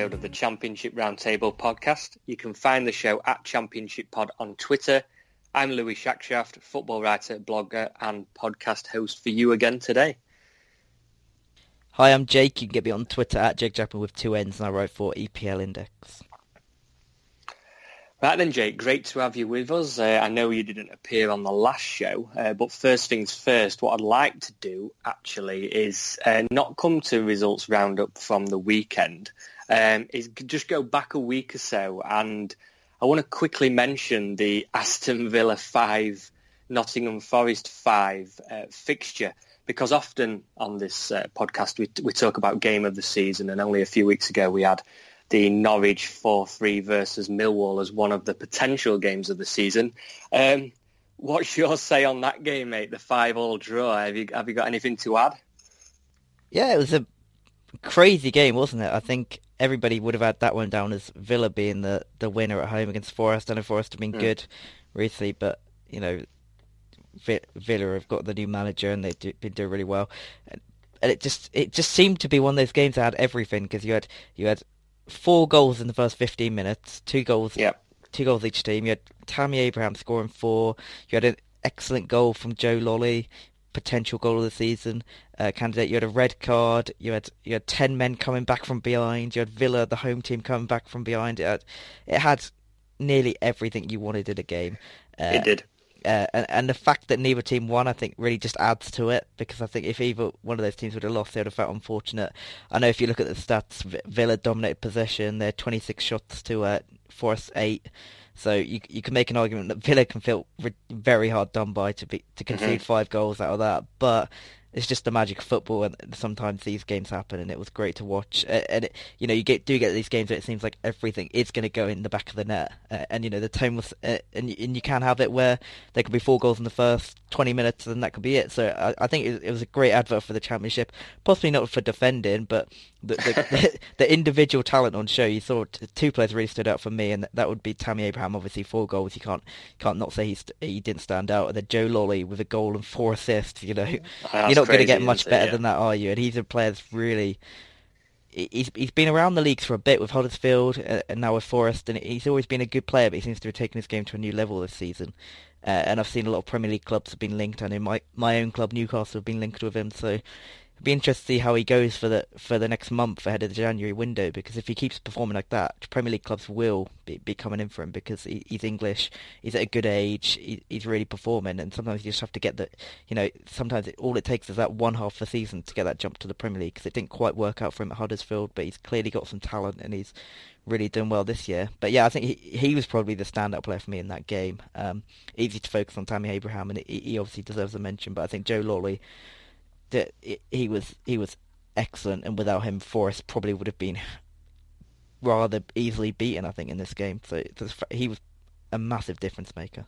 episode of the Championship Roundtable podcast. You can find the show at Championship Pod on Twitter. I'm Louis Shackshaft, football writer, blogger and podcast host for you again today. Hi, I'm Jake. You can get me on Twitter at Jake Jackman with two N's, and I write for EPL Index. Right then, Jake, great to have you with us. Uh, I know you didn't appear on the last show, uh, but first things first, what I'd like to do actually is uh, not come to results roundup from the weekend, um, is just go back a week or so, and I want to quickly mention the Aston Villa 5, Nottingham Forest 5 uh, fixture, because often on this uh, podcast we, we talk about game of the season, and only a few weeks ago we had the Norwich 4-3 versus Millwall as one of the potential games of the season. Um, what's your say on that game, mate? The five-all draw. Have you have you got anything to add? Yeah, it was a crazy game, wasn't it? I think everybody would have had that one down as Villa being the, the winner at home against Forest. I know Forest have been hmm. good recently, but, you know, Villa have got the new manager and they've do, been doing really well. And, and it just it just seemed to be one of those games that had everything because you had you had four goals in the first 15 minutes, two goals two goals each team. You had Tammy Abraham scoring four. You had an excellent goal from Joe Lolley, potential goal of the season uh, candidate. You had a red card. You had you had ten men coming back from behind. You had Villa, the home team, coming back from behind. It had, it had nearly everything you wanted in a game. Uh, It did. uh, and, and the fact that neither team won, I think, really just adds to it because I think if either one of those teams would have lost, they would have felt unfortunate. I know if you look at the stats, Villa dominated possession. They're 26 shots to uh, Forest 8. So you you can make an argument that Villa can feel re- very hard done by to be to concede mm-hmm. five goals out of that, but it's just the magic of football, and sometimes these games happen, and it was great to watch. And it, you know, you get do get these games where it seems like everything is going to go in the back of the net, uh, and you know the tone was, uh, and and you can have it where there could be four goals in the first twenty minutes, and that could be it. So I, I think it, it was a great advert for the championship, possibly not for defending, but the the, the, the individual talent on show. You saw two players really stood out for me, and that would be Tammy Abraham, obviously four goals. You can't can't not say he he didn't stand out, and then Joe Lolley with a goal and four assists. You know, That's you're not going to get much better Yeah. than that, are you? And he's a player that's really. he- He's he's been around the leagues for a bit with Huddersfield uh, and now with Forest, and he's always been a good player. But he seems to have taken his game to a new level this season. Uh, and I've seen a lot of Premier League clubs have been linked. I know my my own club Newcastle have been linked with him. So it'd be interesting to see how he goes for the for the next month ahead of the January window. Because if he keeps performing like that, Premier League clubs will be, be coming in for him because he, he's English, he's at a good age, he, he's really performing. And sometimes you just have to get the, you know, sometimes it, all it takes is that one half of the season to get that jump to the Premier League. Because it didn't quite work out for him at Huddersfield, but he's clearly got some talent and he's really done well this year. But yeah, I think he he was probably the standout player for me in that game. Um, easy to focus on Tammy Abraham, and he, he obviously deserves a mention. But I think Joe Lolley, that he was he was excellent, and without him, Forest probably would have been rather easily beaten. I think in this game, so he was a massive difference maker.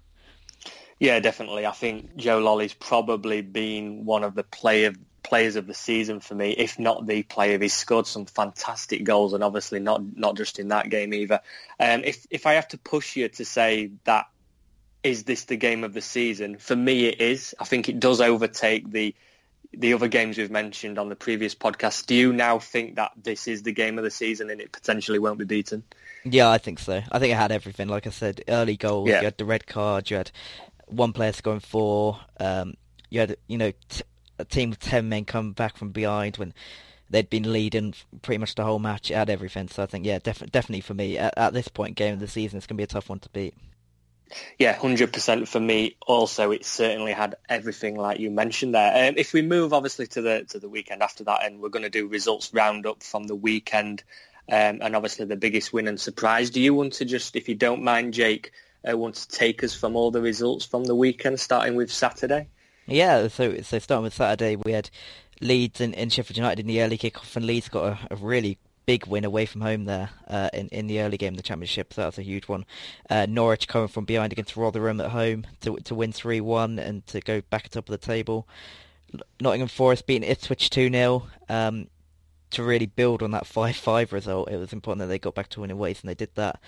Yeah, definitely. I think Joe Lolley's probably been one of the player players of the season for me, if not the player. He's scored some fantastic goals, and obviously not not just in that game either. Um, if if I have to push you to say that is this the game of the season, for me it is. I think it does overtake the the other games we've mentioned on the previous podcast. Do you now think that this is the game of the season and it potentially won't be beaten? Yeah, I think so. I think it had everything. Like I said, early goals. Yeah. You had the red card. You had one player scoring four. Um, you had you know t- a team of ten men coming back from behind when they'd been leading pretty much the whole match. It had everything. So I think yeah, definitely definitely for me at, at this point, game of the season, it's going to be a tough one to beat. Yeah, hundred percent for me. Also, it certainly had everything like you mentioned there. Um, if we move obviously to the to the weekend after that, and we're going to do results roundup from the weekend, um, and obviously the biggest win and surprise. Do you want to just, if you don't mind, Jake, uh, want to take us from all the results from the weekend, starting with Saturday? Yeah, so so starting with Saturday, we had Leeds and, and Sheffield United in the early kick-off, and Leeds got a, a really big win away from home there uh, in in the early game of the championship. So that was a huge one. Uh, Norwich coming from behind against Rotherham at home to to win three one and to go back top of the table. Nottingham Forest beating Ipswich two 0 um, to really build on that five five result. It was important that they got back to winning ways, and they did that.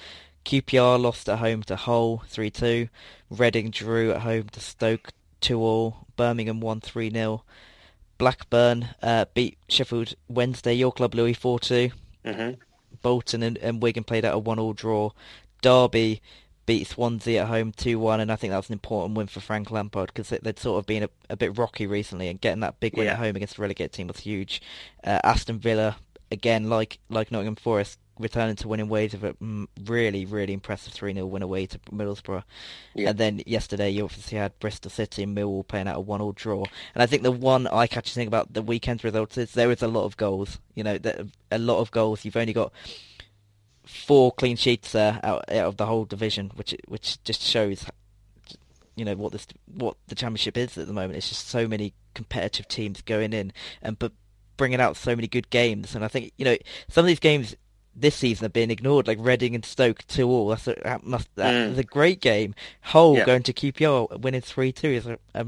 QPR lost at home to Hull three two. Reading drew at home to Stoke two all. Birmingham won three 0 Blackburn uh, beat Sheffield Wednesday, your club, Louis, 4 2. Mm-hmm. Bolton and, and Wigan played out a one all draw. Derby beat Swansea at home 2-1 and I think that was an important win for Frank Lampard because they'd sort of been a, a, bit rocky recently and getting that big win Yeah. at home against a relegated team was huge. Uh, Aston Villa again like like Nottingham Forest returning to winning ways of a mm, really really impressive 3-0 win away to Middlesbrough. Yeah. And then yesterday you obviously had Bristol City and Millwall playing out a one all draw. And I think the one eye-catching thing about the weekend's results is there is a lot of goals. You know, a lot of goals. You've only got four clean sheets there out, out of the whole division, which which just shows, you know, what this what the championship is at the moment. It's just so many competitive teams going in and but bringing out so many good games. And I think you know some of these games this season are being ignored, like Reading and Stoke two all. That's a, that must that Mm. is a great game. Hull Yeah. going to QPR winning three two is a, a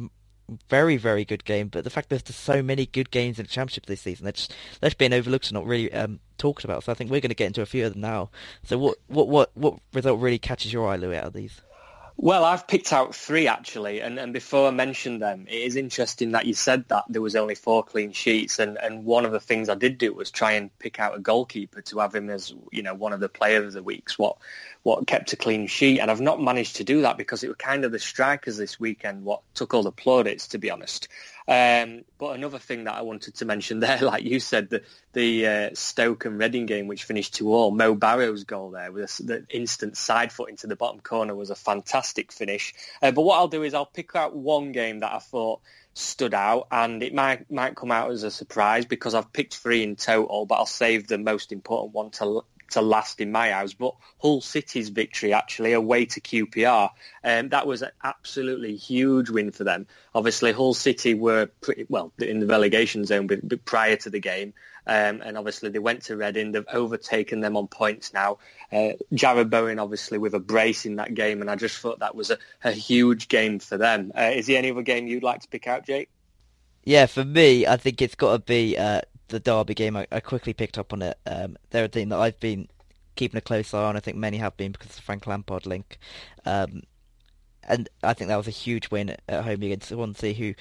very very good game. But the fact there's just so many good games in the championship this season, they're just they're being overlooked and not really um, talked about. So I think we're going to get into a few of them now. So what what what what result really catches your eye, Louis, out of these? Well, I've picked out three actually, and, and before I mention them, it is interesting that you said that there was only four clean sheets, and, and one of the things I did do was try and pick out a goalkeeper to have him as you know one of the player of the weeks. What what kept a clean sheet, and I've not managed to do that because it were kind of the strikers this weekend what took all the plaudits, to be honest. Um, but another thing that I wanted to mention there, like you said, the the uh, Stoke and Reading game, which finished two all, Mo Barrow's goal there with a the instant side foot into the bottom corner was a fantastic finish. Uh, but what I'll do is I'll pick out one game that I thought stood out, and it might might come out as a surprise because I've picked three in total, but I'll save the most important one to to last in my eyes. But Hull City's victory actually away to QPR, um, that was an absolutely huge win for them. Obviously, Hull City were pretty well in the relegation zone prior to the game. Um, and obviously they went to Reading. They've overtaken them on points now. Uh, Jarrod Bowen obviously with a brace in that game, and I just thought that was a, a huge game for them. Uh, is there any other game you'd like to pick out, Jake? Yeah, for me, I think it's got to be uh, the Derby game. I, I quickly picked up on it. Um, they're a team that I've been keeping a close eye on. I think many have been because of the Frank Lampard link. Um, and I think that was a huge win at, home against Swansea, who,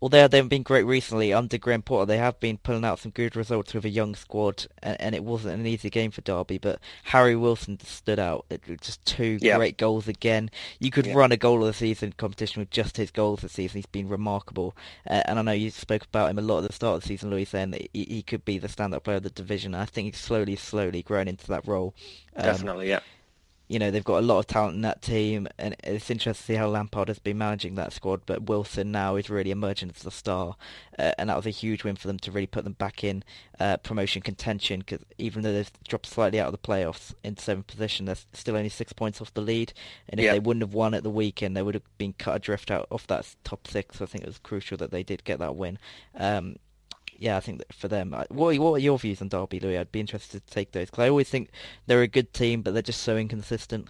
although they haven't been great recently under Graham Potter, they have been pulling out some good results with a young squad, and, and it wasn't an easy game for Derby. But Harry Wilson stood out. It was just two Yeah. great goals again. You could Yeah. run a goal of the season competition with just his goals this season. He's been remarkable, uh, and I know you spoke about him a lot at the start of the season, Louis, saying that he, he could be the stand-up player of the division. I think he's slowly, slowly grown into that role. Um, Definitely, yeah. You know, they've got a lot of talent in that team, and it's interesting to see how Lampard has been managing that squad. But Wilson now is really emerging as a star, uh, and that was a huge win for them to really put them back in uh, promotion contention. Because even though they've dropped slightly out of the playoffs in seventh position, they're still only six points off the lead. And if Yeah. they wouldn't have won at the weekend, they would have been cut adrift out off that top six. So I think it was crucial that they did get that win. Um, yeah, I think for them. What are, what are your views on Derby, Louis? I'd be interested to take those because I always think they're a good team, but they're just so inconsistent.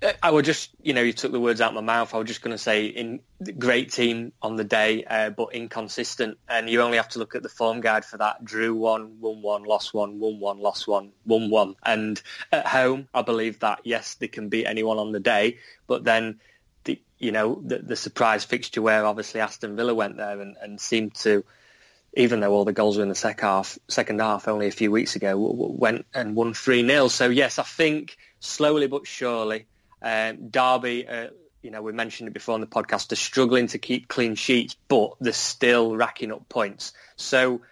Uh, I would just, you know, you took the words out of my mouth. I was just going to say, in great team on the day, uh, but inconsistent. And you only have to look at the form guide for that. Drew one, won one, lost one, won one, lost one, won one. And at home, I believe that yes, they can beat anyone on the day, but then. The, you know the, the surprise fixture where obviously Aston Villa went there and, and seemed to even though all the goals were in the second half, second half only a few weeks ago, went and won 3-0. So yes, I think slowly but surely, um, Derby, uh, you know, we mentioned it before on the podcast, they're struggling to keep clean sheets, but they're still racking up points. So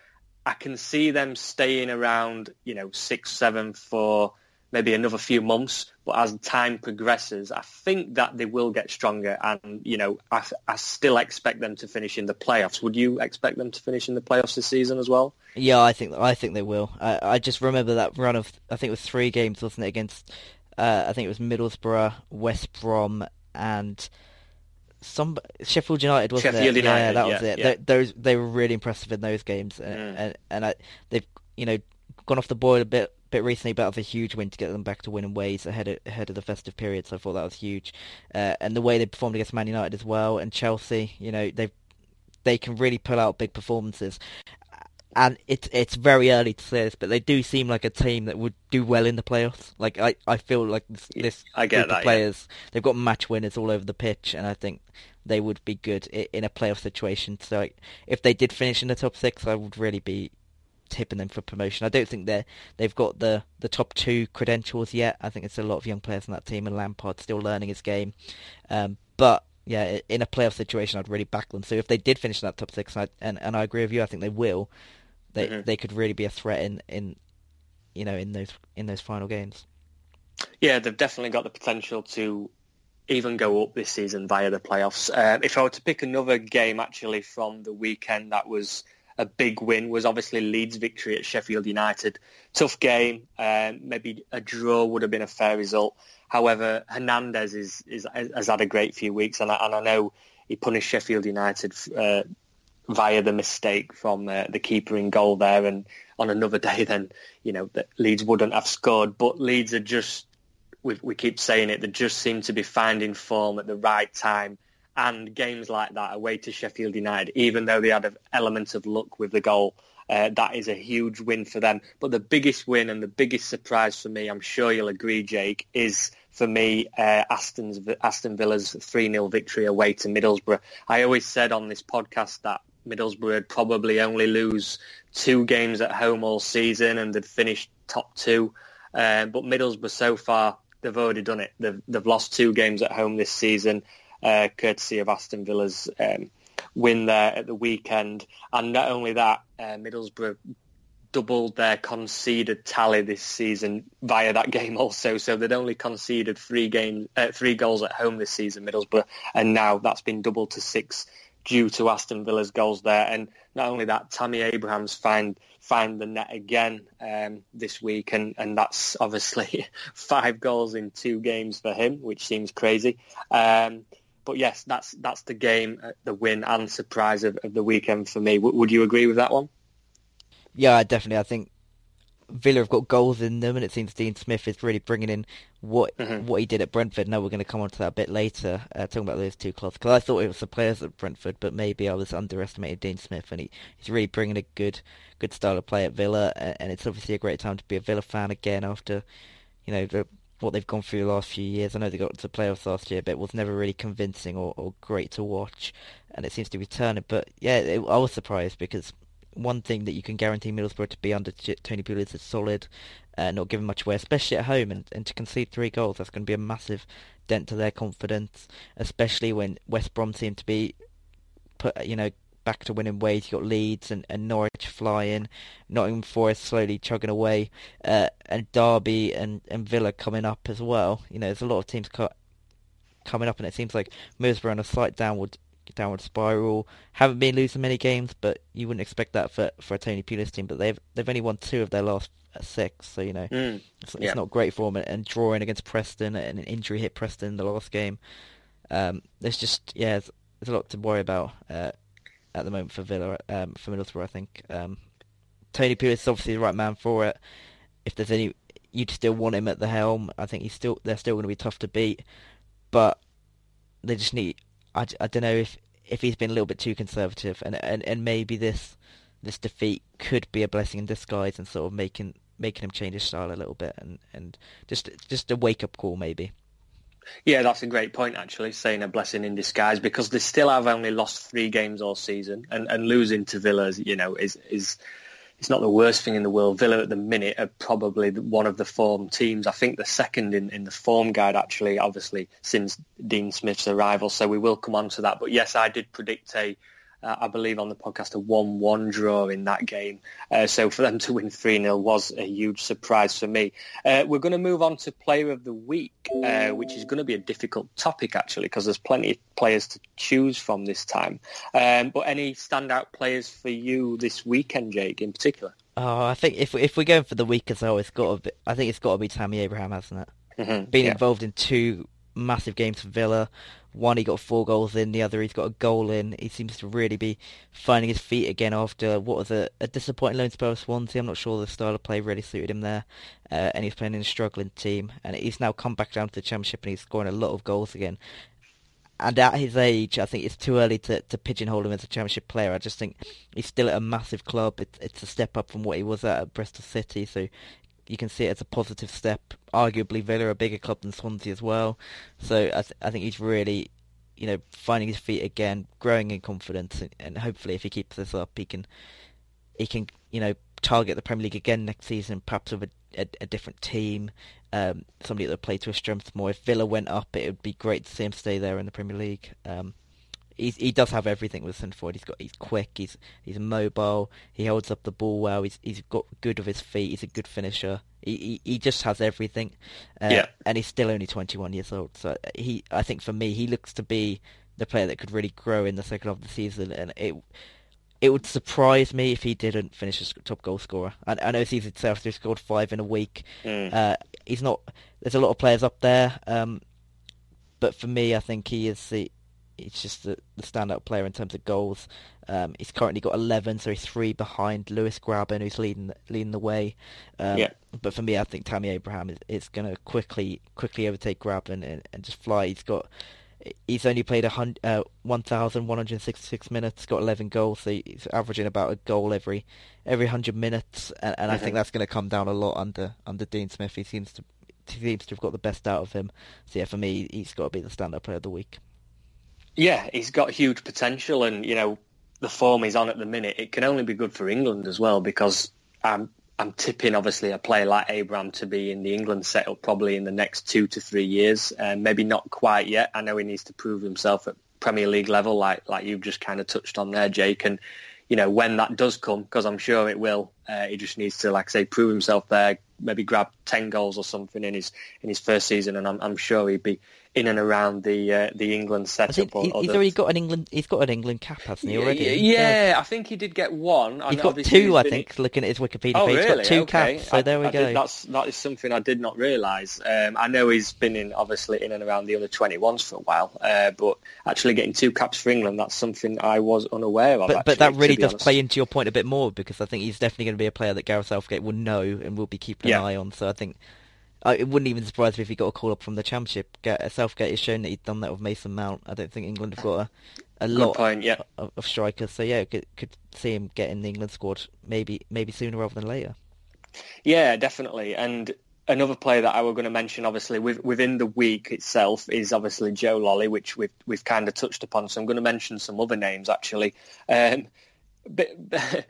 I can see them staying around, you know, six, seven for maybe another few months. But as time progresses, I think that they will get stronger. And you know, I, I still expect them to finish in the playoffs. Would you expect them to finish in the playoffs this season as well? Yeah, I think I think they will. I, I just remember that run of I think it was three games, wasn't it? Against uh, I think it was Middlesbrough, West Brom, and some Sheffield United, wasn't Sheffield it? yeah, United, that was yeah, it. yeah. They, those they were really impressive in those games, and Mm. and, and I, they've you know gone off the boil a bit bit recently, but that was a huge win to get them back to winning ways ahead of, ahead of the festive period. So I thought that was huge, uh, and the way they performed against Man United as well and Chelsea, you know they they can really pull out big performances. And it's it's very early to say this, but they do seem like a team that would do well in the playoffs. Like I, I feel like this, this I get group that, of yeah. players, they've got match winners all over the pitch, and I think they would be good in a playoff situation. So if they did finish in the top six, I would really be tipping them for promotion. I don't think they they've got the the top two credentials yet. I think it's a lot of young players in that team, and Lampard's still learning his game. Um, but yeah, in a playoff situation, I'd really back them. So if they did finish in that top six, and I, and, and I agree with you, I think they will. They Mhm. they could really be a threat in, in you know in those in those final games. Yeah, they've definitely got the potential to even go up this season via the playoffs. Uh, if I were to pick another game actually from the weekend that was a big win was obviously Leeds' victory at Sheffield United. Tough game. Um, maybe a draw would have been a fair result. However, Hernandez is, is has had a great few weeks, and I, and I know he punished Sheffield United uh, via the mistake from uh, the keeper in goal there. And on another day, then you know that Leeds wouldn't have scored. But Leeds are just we, we keep saying it. They just seem to be finding form at the right time. And games like that away to Sheffield United, even though they had an element of luck with the goal, uh, that is a huge win for them. But the biggest win and the biggest surprise for me, I'm sure you'll agree, Jake, is for me uh, Aston's Aston Villa's 3-0 victory away to Middlesbrough. I always said on this podcast that Middlesbrough would probably only lose two games at home all season and they'd finish top two. Um, but Middlesbrough so far, they've already done it. They've, they've lost two games at home this season, uh, courtesy of Aston Villa's um, win there at the weekend. And not only that, uh, Middlesbrough doubled their conceded tally this season via that game also. So they'd only conceded three games, uh, three goals at home this season, Middlesbrough, and now that's been doubled to six due to Aston Villa's goals there. And not only that, Tammy Abrahams find find the net again um, this week, and, and that's obviously five goals in two games for him, which seems crazy. Um, but yes, that's that's the game, uh, the win and surprise of, of the weekend for me. W- would you agree with that one? Yeah, definitely. I think Villa have got goals in them, and it seems Dean Smith is really bringing in what Mhm. what he did at Brentford. Now we're going to come on to that a bit later, uh, talking about those two clubs. Because I thought it was the players at Brentford, but maybe I was underestimating Dean Smith, and he, he's really bringing a good good style of play at Villa, and it's obviously a great time to be a Villa fan again after you know the, what they've gone through the last few years. I know they got to the playoffs last year, but it was never really convincing or, or great to watch, and it seems to be turning. But yeah, it, I was surprised because one thing that you can guarantee Middlesbrough to be under Tony Pulis is solid, uh, not giving much away, especially at home, and, and to concede three goals, that's going to be a massive dent to their confidence, especially when West Brom seem to be put, you know, back to winning ways. You got Leeds and, and Norwich flying, Nottingham Forest slowly chugging away, uh, and Derby and, and Villa coming up as well. You know, there's a lot of teams co- coming up, and it seems like Middlesbrough on a slight downward downward spiral. Haven't been losing many games, but you wouldn't expect that for for a Tony Pulis team. But they've they've only won two of their last six, so you know Mm. it's, Yeah. it's not great for them. And drawing against Preston and an injury hit Preston in the last game. Um, there's just yeah, there's, there's a lot to worry about uh, at the moment for Villa, um, for Middlesbrough. I think um, Tony Pulis is obviously the right man for it. If there's any, you'd still want him at the helm. I think he's still they're still going to be tough to beat, but they just need. I, I don't know if if he's been a little bit too conservative, and and, and maybe this this defeat could be a blessing in disguise and sort of making making him change his style a little bit and and just just a wake up call maybe. Yeah, that's a great point, actually, saying a blessing in disguise because they still have only lost three games all season, and, and losing to Villa, you know, is is it's not the worst thing in the world. Villa at the minute are probably one of the form teams. I think the second in, in the form guide, actually, obviously, since Dean Smith's arrival. So we will come on to that. But yes, I did predict a uh, I believe on the podcast, a 1-1 draw in that game. Uh, so for them to win 3-0 was a huge surprise for me. Uh, we're going to move on to Player of the Week, uh, which is going to be a difficult topic, actually, because there's plenty of players to choose from this time. Um, but any standout players for you this weekend, Jake, in particular? Oh, I think if if we're going for the week as well, it's got to be, I think it's got to be Tammy Abraham, hasn't it? Mm-hmm. Been Yeah. involved in two massive games for Villa. One he got four goals in, the other he's got a goal in. He seems to really be finding his feet again after what was a, a disappointing loan spell with Swansea. I'm not sure the style of play really suited him there, uh, and he's playing in a struggling team. And he's now come back down to the Championship and he's scoring a lot of goals again. And at his age, I think it's too early to, to pigeonhole him as a Championship player. I just think he's still at a massive club. It, it's a step up from what he was at, at Bristol City, so you can see it as a positive step. Arguably, Villa are a bigger club than Swansea as well, so I, th- I think he's really, you know, finding his feet again, growing in confidence, and, and hopefully, if he keeps this up, he can, he can, you know, target the Premier League again next season, perhaps with a, a, a different team, um, somebody that would play to his strengths more. If Villa went up, it would be great to see him stay there in the Premier League. Um, he's, he does have everything with forward. He's got he's quick. He's he's mobile. He holds up the ball well. He's he's got good of his feet. He's a good finisher. He he, he just has everything. Uh, Yeah. And he's still only 21 years old. So he I think for me he looks to be the player that could really grow in the second half of the season. And it it would surprise me if he didn't finish as top goal scorer. I, I know season itself he scored five in a week. Mm. Uh, he's not. There's a lot of players up there, um, but for me, I think he is the. He's just the, the standout player in terms of goals. Um, he's currently got 11, so he's three behind Lewis Grabban, who's leading leading the way. Um, Yeah. But for me, I think Tammy Abraham is, is going to quickly quickly overtake Grabban and, and just fly. He's got he's only played uh, 1,166 minutes, got 11 goals, so he's averaging about a goal every every 100 minutes, and, and I think that's going to come down a lot under under Dean Smith. He seems to he seems to have got the best out of him. So yeah, for me, he's got to be the stand-up player of the week. Yeah, he's got huge potential, and you know the form he's on at the minute. It can only be good for England as well because I'm I'm tipping obviously a player like Abraham to be in the England setup probably in the next two to three years, and maybe not quite yet. I know he needs to prove himself at Premier League level, like like you've just kind of touched on there, Jake, and. You know when that does come, because I'm sure it will. Uh, he just needs to, like I say, prove himself there. Maybe grab ten goals or something in his in his first season, and I'm, I'm sure he'd be in and around the uh, the England setup. think or, or he's the- already got an England. He's got an England cap, hasn't he? Already. Yeah, I think he did get one. He's got two, I think. Looking at his Wikipedia Oh, page, he's really? got two okay. caps. So I- there we I go. did- that's that is something I did not realise. Um, I know he's been in obviously in and around the twenty ones for a while, uh, but actually getting two caps for England that's something I was unaware of. But actually, but that really does honest. play into your point a bit more because I think he's definitely going to be a player that Gareth Southgate will know and will be keeping Yeah. an eye on. So I think uh, it wouldn't even surprise me if he got a call up from the Championship. Ga- Southgate has shown that he's done that with Mason Mount. I don't think England have got a, a lot point. Yeah. of, of strikers. So yeah, could could see him getting the England squad maybe maybe sooner rather than later. Yeah, definitely. And another player that I were going to mention, obviously, with, within the week itself, is obviously Joe Lolley, which we've we've kind of touched upon. So I'm going to mention some other names actually. Um, bit,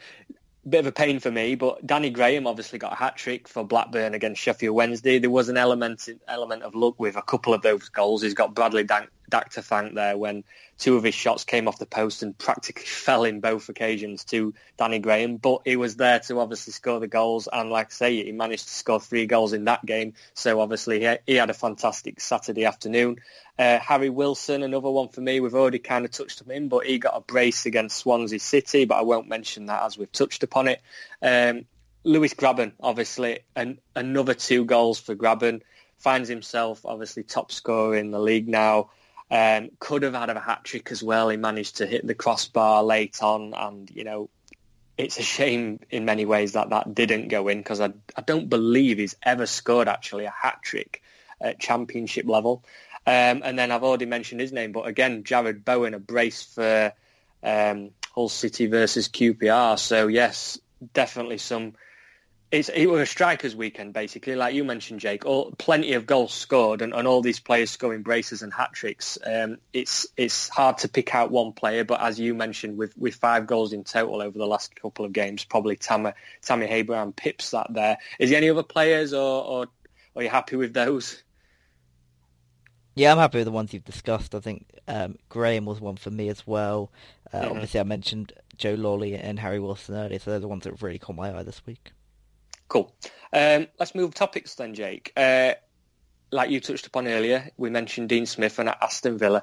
bit of a pain for me, but Danny Graham obviously got a hat trick for Blackburn against Sheffield Wednesday. There was an element element of luck with a couple of those goals. He's got Bradley Dack, Dack to thank there when two of his shots came off the post and practically fell in both occasions to Danny Graham. But he was there to obviously score the goals, and like I say, he managed to score three goals in that game. So obviously he, had a fantastic Saturday afternoon. Uh, Harry Wilson, another one for me. We've already kind of touched on him, but he got a brace against Swansea City, but I won't mention that as we've touched upon it. Um, Lewis Grabban, obviously, an, another two goals for Grabban. Finds himself obviously top scorer in the league now. Um, could have had a hat trick as well. He managed to hit the crossbar late on, and you know, it's a shame in many ways that that didn't go in because I, I don't believe he's ever scored actually a hat trick at championship level. Um, and then I've already mentioned his name, but again, Jarrod Bowen, a brace for um, Hull City versus QPR. So yes, definitely some. It's it was a strikers' weekend basically, like you mentioned, Jake. All plenty of goals scored, and, and all these players scoring braces and hat tricks. Um, it's it's hard to pick out one player, but as you mentioned, with with five goals in total over the last couple of games, probably Tammy Tammy Abraham pips that there. Is there any other players, or, or are you happy with those? Yeah, I'm happy with the ones you've discussed. I think um, Graham was one for me as well. Uh, Mhm. Obviously, I mentioned Joe Lolley and Harry Wilson earlier, so they're the ones that have really caught my eye this week. Cool. Um, let's move topics then, Jake. Uh, like you touched upon earlier, we mentioned Dean Smith and Aston Villa.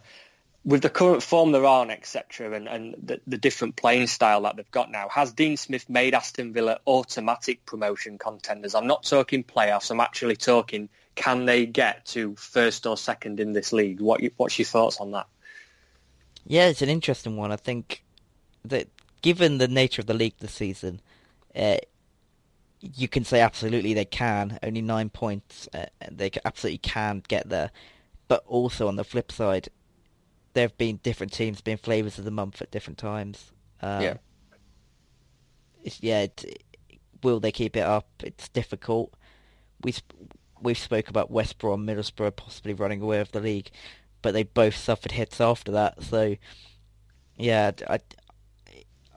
With the current form they're on, etc., and, and the, the different playing style that they've got now, has Dean Smith made Aston Villa automatic promotion contenders? I'm not talking playoffs. I'm actually talking can they get to first or second in this league? What what's your thoughts on that? Yeah, it's an interesting one. I think that given the nature of the league this season, uh, you can say absolutely they can. Only nine points, uh, they absolutely can get there. But also on the flip side, there have been different teams been flavours of the month at different times. Um, Yeah. It's, yeah, it, will they keep it up? It's difficult. We we've spoke about West Brom, and Middlesbrough possibly running away with the league, but they both suffered hits after that. So, yeah, I,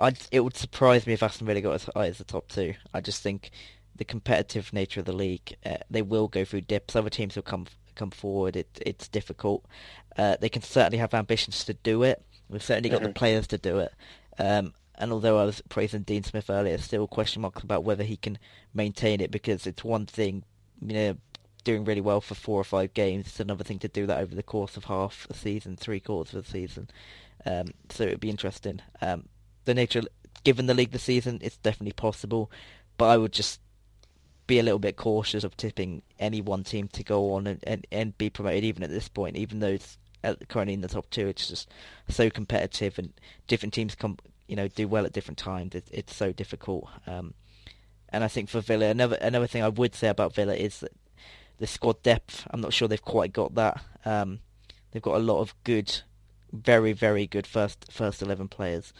I, it would surprise me if Aston Villa got as high as the top two. I just think the competitive nature of the league, uh, they will go through dips. Other teams will come come forward. It, it's difficult. Uh, they can certainly have ambitions to do it. We've certainly got the Mhm. players to do it. Um, and although I was praising Dean Smith earlier, still question marks about whether he can maintain it because it's one thing, you know, doing really well for four or five games. It's another thing to do that over the course of half a season, three quarters of a season. Um, so it'd be interesting. Um, the nature, given the league this season, it's definitely possible, but I would just be a little bit cautious of tipping any one team to go on and, and, and be promoted even at this point, even though it's at, currently in the top two. It's just so competitive and different teams come, you know, do well at different times. It, it's so difficult. Um, and I think for Villa, another another thing I would say about Villa is that the squad depth. I'm not sure they've quite got that. Um, they've got a lot of good, very very good first first eleven players,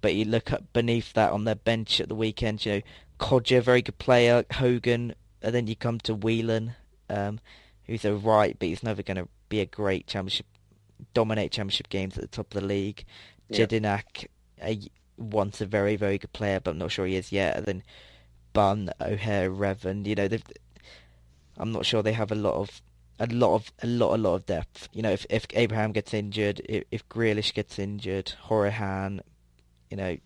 but you look at beneath that on their bench at the weekend. You know, Kodjia, very good player. Hogan, and then you come to Whelan, um, who's a right, but he's never going to be a great championship, dominate championship games at the top of the league. Yeah. Jedinak, a, once a very very good player, but I'm not sure he is yet. And then Bunn, O'Hare, Revan. You know, I'm not sure they have a lot of a lot of a lot a lot of depth. You know, if if Abraham gets injured, if, if Grealish gets injured, Hourihane, you know,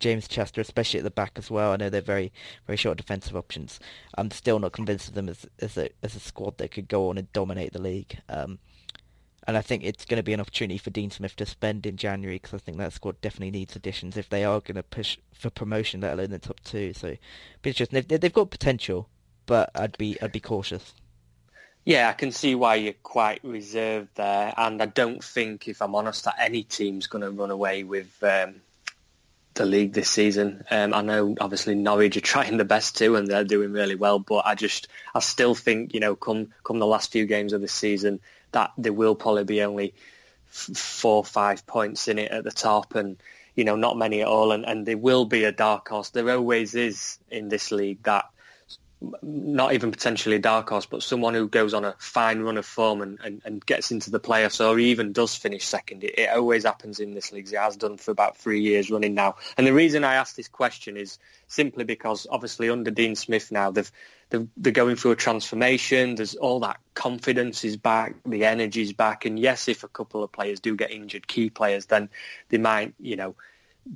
James Chester, especially at the back as well. I know they're very very short defensive options. I'm still not convinced of them as as a as a squad that could go on and dominate the league. Um, and I think it's going to be an opportunity for Dean Smith to spend in January because I think that squad definitely needs additions if they are going to push for promotion, let alone the top two. So, be interesting. They've, they've got potential, but I'd be I'd be cautious. Yeah, I can see why you're quite reserved there, and I don't think, if I'm honest, that any team's going to run away with um, the league this season. Um, I know, obviously, Norwich are trying the best too, and they're doing really well. But I just, I still think, you know, come come the last few games of the season, that there will probably be only f- four, or five points in it at the top, and you know, not many at all. And, and there will be a dark horse. There always is in this league that not even potentially a dark horse, but someone who goes on a fine run of form and, and, and gets into the playoffs or even does finish second. It, it always happens in this league. It has done for about three years running now. And the reason I ask this question is simply because obviously under Dean Smith now, they've, they've, they're going through a transformation. There's all that confidence is back, the energy is back. And yes, if a couple of players do get injured, key players, then they might, you know,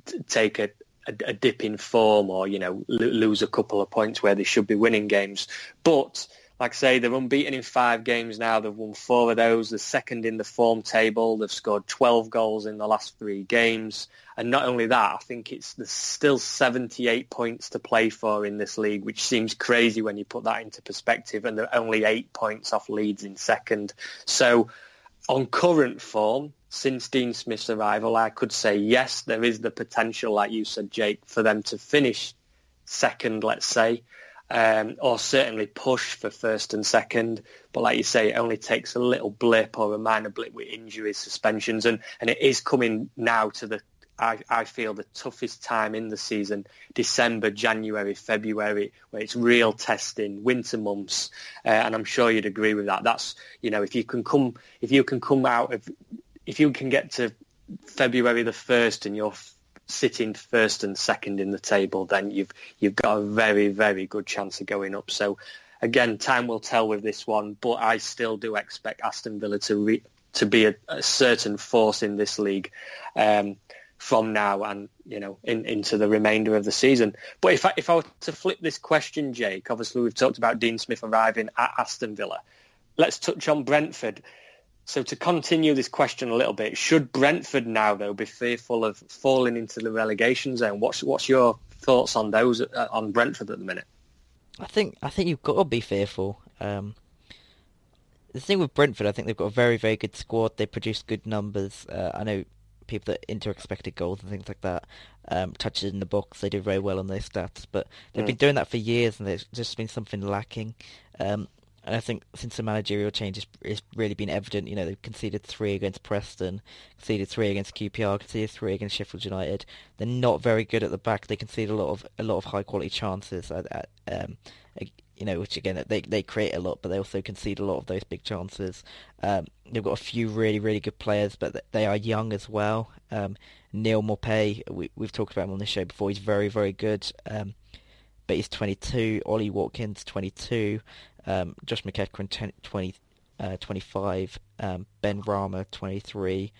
t- take a, a, a dip in form or, you know, lo- lose a couple of points where they should be winning games. But like I say, they're unbeaten in five games now. They've won four of those. They're second in the form table. They've scored 12 goals in the last three games. And not only that, I think it's there's still 78 points to play for in this league, which seems crazy when you put that into perspective. And they're only eight points off Leeds in second. So on current form, since Dean Smith's arrival, I could say yes, there is the potential, like you said, Jake, for them to finish second, let's say, um, or certainly push for first and second. But like you say, it only takes a little blip or a minor blip with injuries, suspensions, and, and it is coming now to the, I, I feel, the toughest time in the season, December, January, February, where it's real testing, winter months, uh, and I'm sure you'd agree with that. That's, you know, if you can come, if you can come out of, if you can get to February the 1st and you're sitting first and second in the table, then you've you've got a very very good chance of going up. So again, time will tell with this one, but I still do expect Aston Villa to re- to be a, a certain force in this league. Um, from now and you know in, into the remainder of the season. But if I, if I were to flip this question, Jake, obviously we've talked about Dean Smith arriving at Aston Villa. Let's touch on Brentford. So to continue this question a little bit, should Brentford now though be fearful of falling into the relegation zone? What's what's your thoughts on those uh, on Brentford at the minute? I think I think you've got to be fearful. Um, the thing with Brentford, I think they've got a very very good squad. They produce good numbers. Uh, I know people that enter expected goals and things like that, um, touches in the box. They do very well on those stats, but they've Mm. been doing that for years, and there's just been something lacking. Um, and I think since the managerial change, it's, really been evident. You know, they've conceded three against Preston, conceded three against QPR, conceded three against Sheffield United. They're not very good at the back. They concede a lot of a lot of high quality chances. At, at, um, you know, which again they they create a lot, but they also concede a lot of those big chances. Um, they've got a few really really good players, but they are young as well. Um, Neal Maupay, we, we've talked about him on this show before. He's very very good, um, but he's 22. Ollie Watkins 22. Um, Josh McEachran 10, 20, uh, 25. Um, Benrahma 23.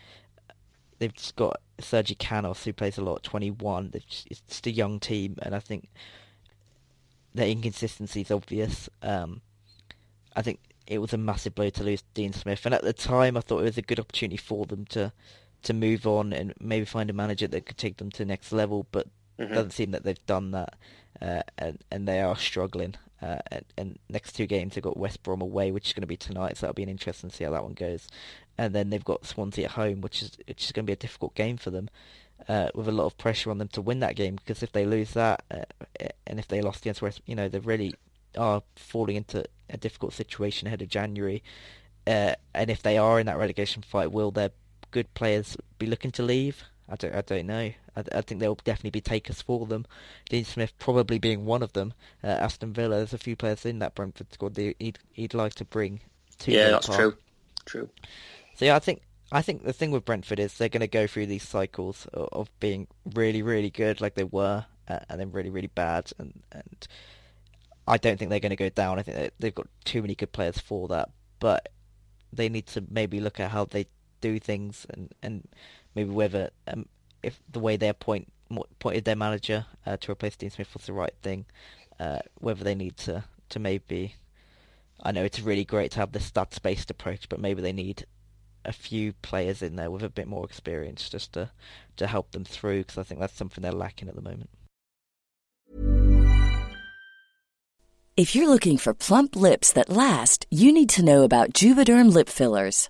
They've just got Sergi Canos who plays a lot 21. Just, it's just a young team, and I think their inconsistency is obvious. Um, I think it was a massive blow to lose Dean Smith, and at the time I thought it was a good opportunity for them to to move on and maybe find a manager that could take them to the next level. But it doesn't seem that they've done that, uh, and and they are struggling. Uh, and, and next two games they've got West Brom away, which is going to be tonight, so that'll be an interesting to see how that one goes. And then they've got Swansea at home, which is which is going to be a difficult game for them uh, with a lot of pressure on them to win that game because if they lose that uh, and if they lost against West, you know, they really are falling into a difficult situation ahead of January. Uh, and if they are in that relegation fight, will their good players be looking to leave? I don't, I don't know. I, I think there will definitely be takers for them. Dean Smith probably being one of them. Uh, Aston Villa, there's a few players in that Brentford squad that he'd, he'd like to bring to Yeah, that's Park. true. True. So yeah, I think I think the thing with Brentford is they're going to go through these cycles of, of being really, really good, like they were, uh, and then really, really bad, and and I don't think they're going to go down. I think they, they've got too many good players for that, but they need to maybe look at how they do things and and maybe whether um, if the way they appoint appointed their manager uh, to replace Dean Smith was the right thing, uh, whether they need to to maybe. I know it's really great to have the stats based approach, but maybe they need a few players in there with a bit more experience just to to help them through because I think that's something they're lacking at the moment. If you're looking for plump lips that last, you need to know about Juvederm lip fillers.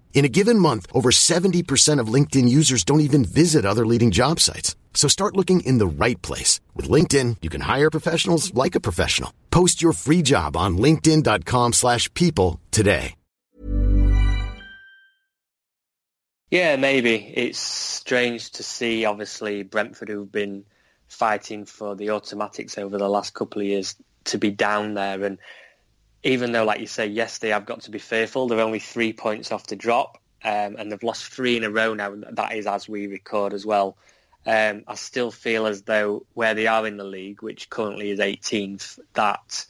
In a given month, over 70% of LinkedIn users don't even visit other leading job sites. So start looking in the right place. With LinkedIn, you can hire professionals like a professional. Post your free job on linkedin.com slash people today. Yeah, maybe. It's strange to see, obviously, Brentford, who've been fighting for the automatics over the last couple of years, to be down there. And even though, like you say, yes, they have got to be fearful, they're only three points off the drop, um, and they've lost three in a row now. That is as we record as well. um, I still feel as though where they are in the league, which currently is 18th, that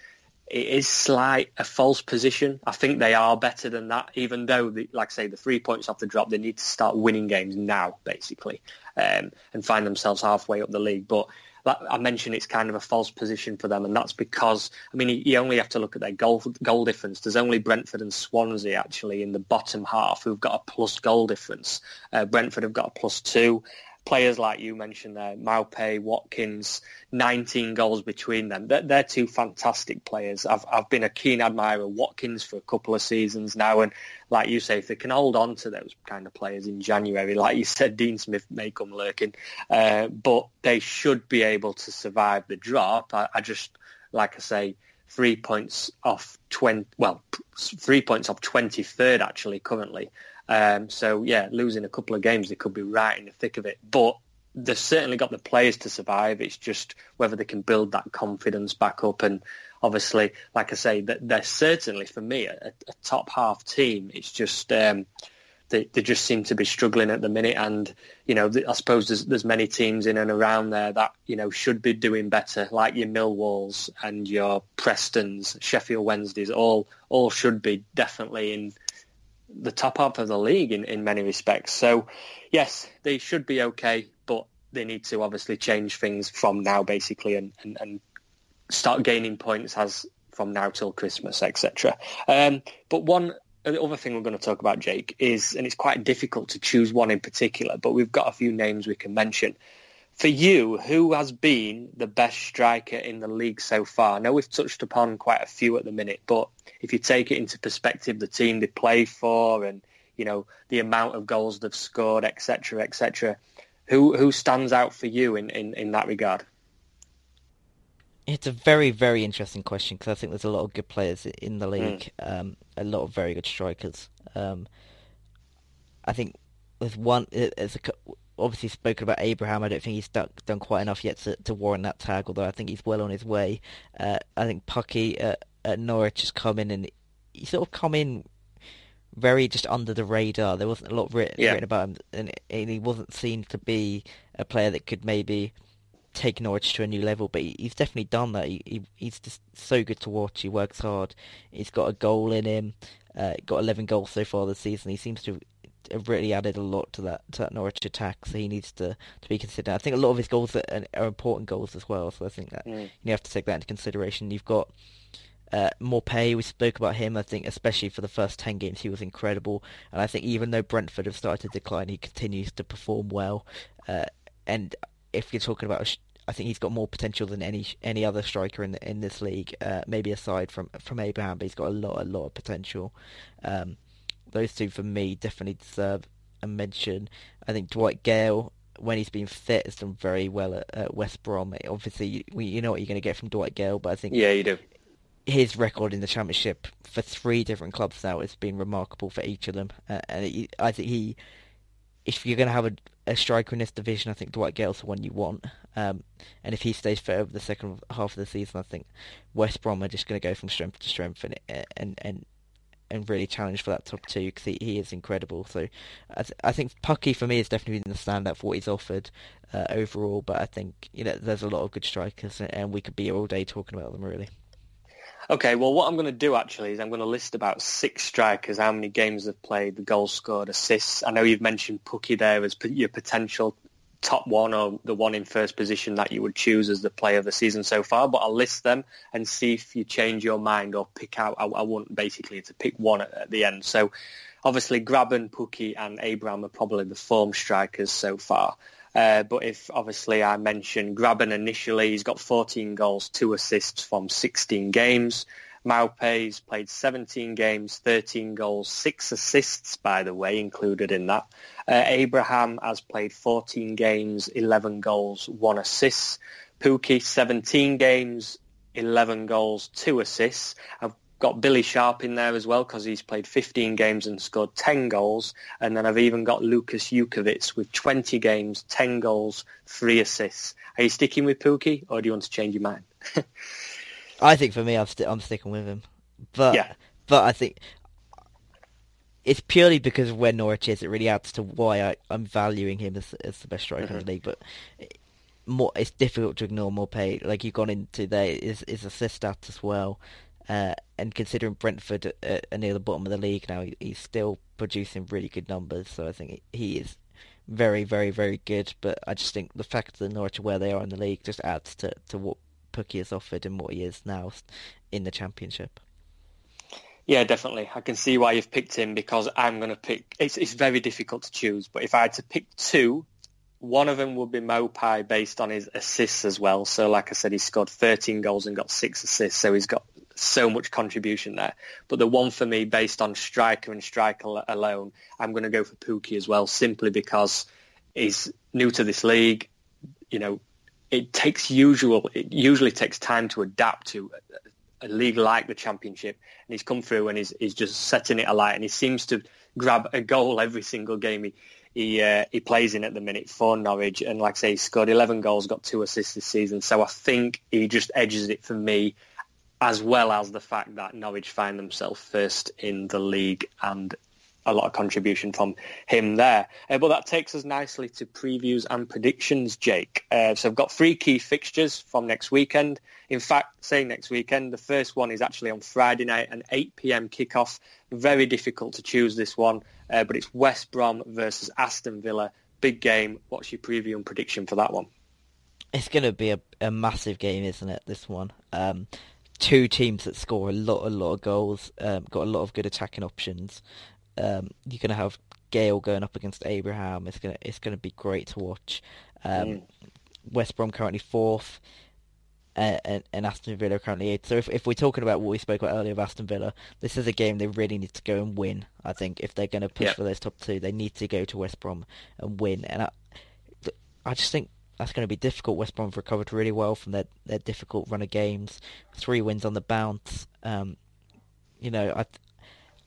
it is slight a false position. I think they are better than that, even though, the, like I say, the three points off the drop, they need to start winning games now, basically, um, and find themselves halfway up the league. But I mentioned, it's kind of a false position for them, and that's because, I mean, you- only have to look at their goal goal difference. There's only Brentford and Swansea actually in the bottom half who've got a plus goal difference. Uh, Brentford have got a plus two. Players like you mentioned there, Maupay, Watkins, 19 goals between them. They're, they're two fantastic players. I've, I've been a keen admirer of Watkins for a couple of seasons now, and like you say, if they can hold on to those kind of players in January, like you said, Dean Smith may come lurking, uh, but they should be able to survive the drop. I, I just, like I say, three points off 20, well, three points off 23rd actually currently. Um, so yeah, losing a couple of games, they could be right in the thick of it. But they've certainly got the players to survive. It's just whether they can build that confidence back up. And obviously, like I say, that they're certainly for me a, a top half team. It's just um, they, they just seem to be struggling at the minute. And you know, I suppose there's, there's many teams in and around there that you know should be doing better, like your Millwalls and your Prestons, Sheffield Wednesdays. All all should be definitely in the top half of the league in, in many respects. So, yes, they should be okay, but they need to obviously change things from now, basically, and, and, and start gaining points as from now till Christmas, etc. Um, but one other thing we're going to talk about, Jake, is, and it's quite difficult to choose one in particular, but we've got a few names we can mention. For you, who has been the best striker in the league so far? I know we've touched upon quite a few at the minute, but if you take it into perspective, the team they play for and, you know, the amount of goals they've scored, etc., etc., who who stands out for you in, in, in that regard? It's a very, very interesting question because I think there's a lot of good players in the league, um, a lot of very good strikers. Um, I think there's one. There's a, obviously spoken about Abraham. I don't think he's done, done quite enough yet to, to warrant that tag, although I think he's well on his way. Uh, I think Pukki at, at Norwich has come in and he sort of come in very just under the radar. There wasn't a lot written, Yeah. written about him, and, and he wasn't seen to be a player that could maybe take Norwich to a new level. But he, he's definitely done that. He, he he's just so good to watch. He works hard. He's got a goal in him. Uh, got 11 goals so far this season. He seems to really added a lot to that to that Norwich attack. So he needs to to be considered. I think a lot of his goals are, are important goals as well. So I think that Mm. you have to take that into consideration. You've got uh, Maupay, we spoke about him. I think, especially for the first ten games, he was incredible. And I think even though Brentford have started to decline, he continues to perform well. Uh, and if you're talking about, I think he's got more potential than any any other striker in the, in this league. Uh, maybe aside from from Abraham, but he's got a lot a lot of potential. Um, those two for me definitely deserve a mention. I think Dwight Gayle. When he's been fit, has done very well at, at West Brom. Obviously, you, you know what you're going to get from Dwight Gayle, but I think Yeah, you do. his record in the championship for three different clubs now has been remarkable for each of them. Uh, and he, I think he, if you're going to have a, a striker in this division, I think Dwight Gayle's the one you want. Um, and if he stays fit over the second half of the season, I think West Brom are just going to go from strength to strength and and and and really challenge for that top two because he, he is incredible. So I, th- I think Pukki for me has definitely been the standout for what he's offered uh, overall. But I think you know there's a lot of good strikers and, we could be all day talking about them really. Okay, well, what I'm going to do actually is I'm going to list about six strikers, how many games they've played, the goals scored, assists. I know you've mentioned Pukki there as your potential top one or the one in first position that you would choose as the player of the season so far, but I'll list them and see if you change your mind or pick out. I, I want basically to pick one at, at the end. So obviously Grabban, Pukki and Abraham are probably the form strikers so far. Uh, but if obviously I mention Grabban initially, he's got 14 goals, two assists from 16 games. Maupay's played 17 games, 13 goals, six assists, by the way, included in that. Uh, Abraham has played 14 games, 11 goals, one assist. Pukki, 17 games, 11 goals, two assists. I've got Billy Sharp in there as well because he's played 15 games and scored 10 goals. And then I've even got Lukas Jutkiewicz with 20 games, 10 goals, three assists. Are you sticking with Pukki or do you want to change your mind? I think for me, I'm, sti- I'm sticking with him. But Yeah. but I think it's purely because of where Norwich is. It really adds to why I, I'm valuing him as as the best striker in the league. But more, it's difficult to ignore Maupay. Like you've gone into there is is assist stats as well. Uh, and considering Brentford uh, are near the bottom of the league now, he's still producing really good numbers. So I think he is very, very, very good. But I just think the fact that Norwich are where they are in the league just adds to, to what Pukki has offered and what he is now in the Championship. Yeah, definitely. I can see why you've picked him because I'm going to pick. It's it's very difficult to choose, but if I had to pick two, one of them would be Maupay based on his assists as well. So, like I said, he scored 13 goals and got six assists, so he's got so much contribution there. But the one for me, based on striker and striker alone, I'm going to go for Pukki as well, simply because he's new to this league. You know, it takes usual. It usually takes time to adapt to a league like the Championship, and he's come through and he's he's just setting it alight, and he seems to grab a goal every single game he he, uh, he plays in at the minute for Norwich, and like I say, he scored 11 goals, got two assists this season, so I think he just edges it for me, as well as the fact that Norwich find themselves first in the league and a lot of contribution from him there. Uh, but that takes us nicely to previews and predictions, Jake. Uh, so I've got three key fixtures from next weekend. In fact, saying next weekend, the first one is actually on Friday night, an 8 p.m. kickoff. Very difficult to choose this one, uh, but it's West Brom versus Aston Villa. Big game. What's your preview and prediction for that one? It's going to be a, a massive game, isn't it? This one. Um, two teams that score a lot, a lot of goals. Um, got a lot of good attacking options. Um, you're going to have Gayle going up against Abraham. It's going to it's going to be great to watch. Um, Mm. West Brom currently fourth, uh, and, and Aston Villa currently eighth. So if if we're talking about what we spoke about earlier of Aston Villa, this is a game they really need to go and win. I think if they're going to push Yeah. for those top two, they need to go to West Brom and win. And I, I just think that's going to be difficult. West Brom have recovered really well from their, their difficult run of games, three wins on the bounce. Um, you know, I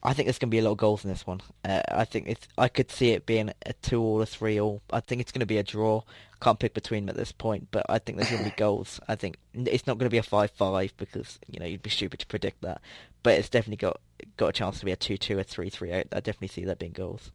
I think there's going to be a lot of goals in this one. Uh, I think it's I could see it being a two or a three all. I think it's going to be a draw. Can't pick between them at this point, but I think there's going to be goals. I think it's not going to be a five-five because you know you'd be stupid to predict that, but it's definitely got got a chance to be a two-two, a three-three. I, I definitely see that being goals.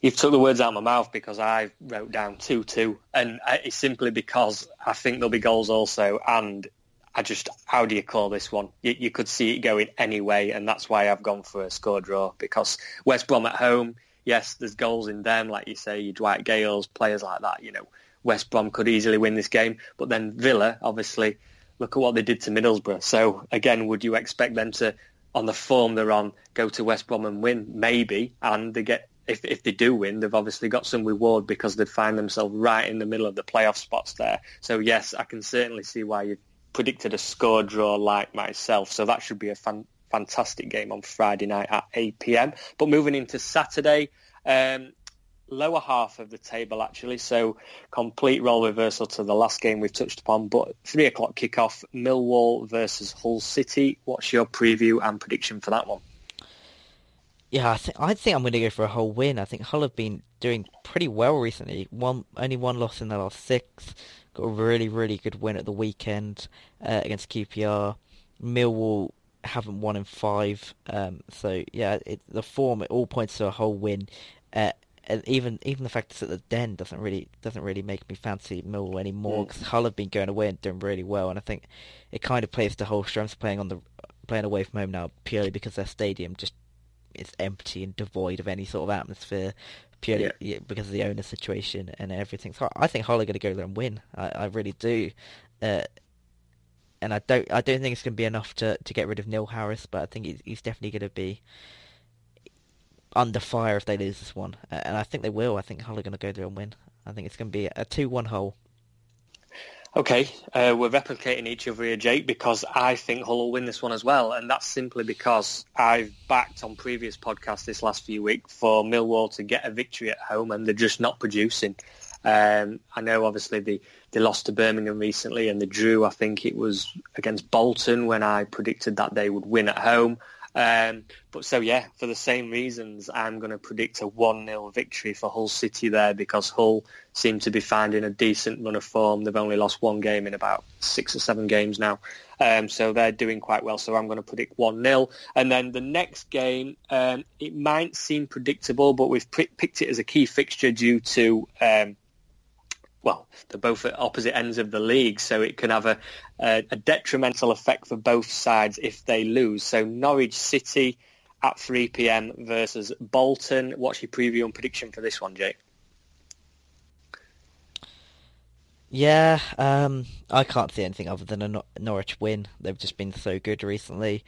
You've took the words out of my mouth because I wrote down 2-2 and it's simply because I think there'll be goals also and I just, how do you call this one? You, you could see it going anyway and that's why I've gone for a score draw because West Brom at home, yes, there's goals in them, like you say, your Dwight Gayles, players like that, you know, West Brom could easily win this game, but then Villa, obviously, look at what they did to Middlesbrough. So again, would you expect them to, on the form they're on, go to West Brom and win? Maybe, and they get if if they do win, they've obviously got some reward because they find themselves right in the middle of the playoff spots there. So yes, I can certainly see why you predicted a score draw like myself. So that should be a fan, fantastic game on Friday night at 8 p.m. But moving into Saturday. Um, lower half of the table actually, so complete role reversal to the last game we've touched upon. But three o'clock kickoff, Millwall versus Hull City. What's your preview and prediction for that one? Yeah, I think I think I'm going to go for a Hull win. I think Hull have been doing pretty well recently. One only one loss in the last six. Got a really really good win at the weekend uh, against QPR. Millwall haven't won in five. Um, so yeah, it, the form it all points to a Hull win. Uh, and even even the fact it's at the Den doesn't really doesn't really make me fancy Millwall anymore because Hull have been going away and doing really well, and I think it kind of plays to Hull strengths playing on the playing away from home now purely because their stadium just is empty and devoid of any sort of atmosphere purely Yeah. because of the owner situation and everything. So I think Hull are going to go there and win. I, I really do. Uh, and I don't I don't think it's going to be enough to, to get rid of Neil Harris, but I think he's, he's definitely going to be under fire if they lose this one. Uh, and I think they will. I think Hull are going to go there and win. I think it's going to be a 2-1 Hull. Okay, uh, we're replicating each other here, Jake, because I think Hull will win this one as well, and that's simply because I've backed on previous podcasts this last few weeks for Millwall to get a victory at home, and they're just not producing. Um, I know, obviously, they, they lost to Birmingham recently, and they drew, I think it was against Bolton when I predicted that they would win at home. Um, but so yeah, for the same reasons, I'm going to predict a one 0 victory for Hull City there because Hull seem to be finding a decent run of form. They've only lost one game in about six or seven games now, um, so they're doing quite well. So I'm going to predict one 0 and then the next game, um, it might seem predictable, but we've pri- picked it as a key fixture due to. Well, they're both at opposite ends of the league, so it can have a, a, a detrimental effect for both sides if they lose. So Norwich City at 3 p.m. versus Bolton. What's your preview and prediction for this one, Jake? Yeah, um, I can't see anything other than a Nor- Norwich win. They've just been so good recently.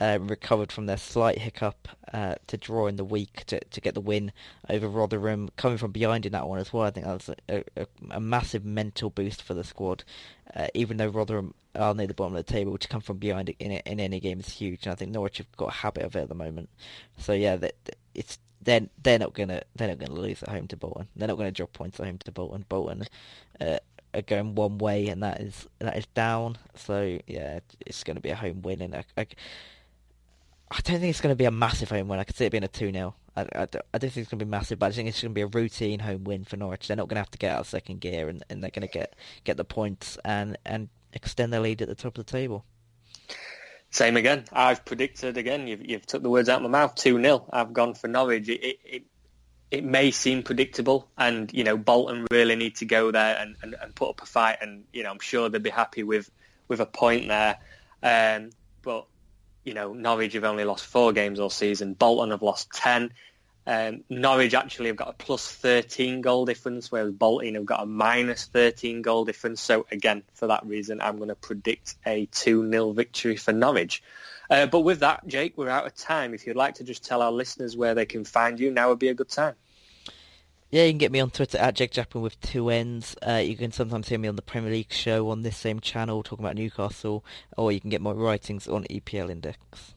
Uh, recovered from their slight hiccup uh, to draw in the week to, to get the win over Rotherham. Coming from behind in that one as well, I think that was a, a, a massive mental boost for the squad. Uh, even though Rotherham are near the bottom of the table, to come from behind in in any game is huge. And I think Norwich have got a habit of it at the moment. So yeah, that it's they're they're not gonna they're not gonna lose at home to Bolton. They're not gonna drop points at home to Bolton. Bolton uh, are going one way, and that is that is down. So yeah, it's going to be a home win, and I, I, I don't think it's going to be a massive home win. I could see it being a two 0 I, I, don't, think it's going to be massive, but I think it's going to be a routine home win for Norwich. They're not going to have to get out of second gear, and, and they're going to get get the points and and extend their lead at the top of the table. Same again. I've predicted again. You've, you've took the words out of my mouth. Two 0 I've gone for Norwich. It, it, it it may seem predictable, and you know Bolton really need to go there and, and, and put up a fight, and you know I'm sure they'd be happy with with a point there. Um, but you know Norwich have only lost four games all season. Bolton have lost ten. Um, Norwich actually have got a plus 13 goal difference, whereas Bolton have got a minus 13 goal difference. So again, for that reason, I'm going to predict a 2-0 victory for Norwich. Uh, but with that, Jake, we're out of time. If you'd like to just tell our listeners where they can find you, now would be a good time. Yeah, you can get me on Twitter at Jake Japan with two N's. Uh, you can sometimes hear me on the Premier League show on this same channel talking about Newcastle, or you can get my writings on EPL Index.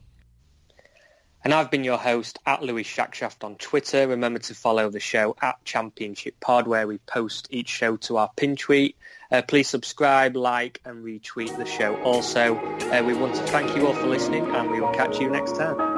And I've been your host at Louis Shackshaft on Twitter. Remember to follow the show at Championship Pod, where we post each show to our pin tweet. Uh, please subscribe, like, and retweet the show. Also, uh, we want to thank you all for listening, and we will catch you next time.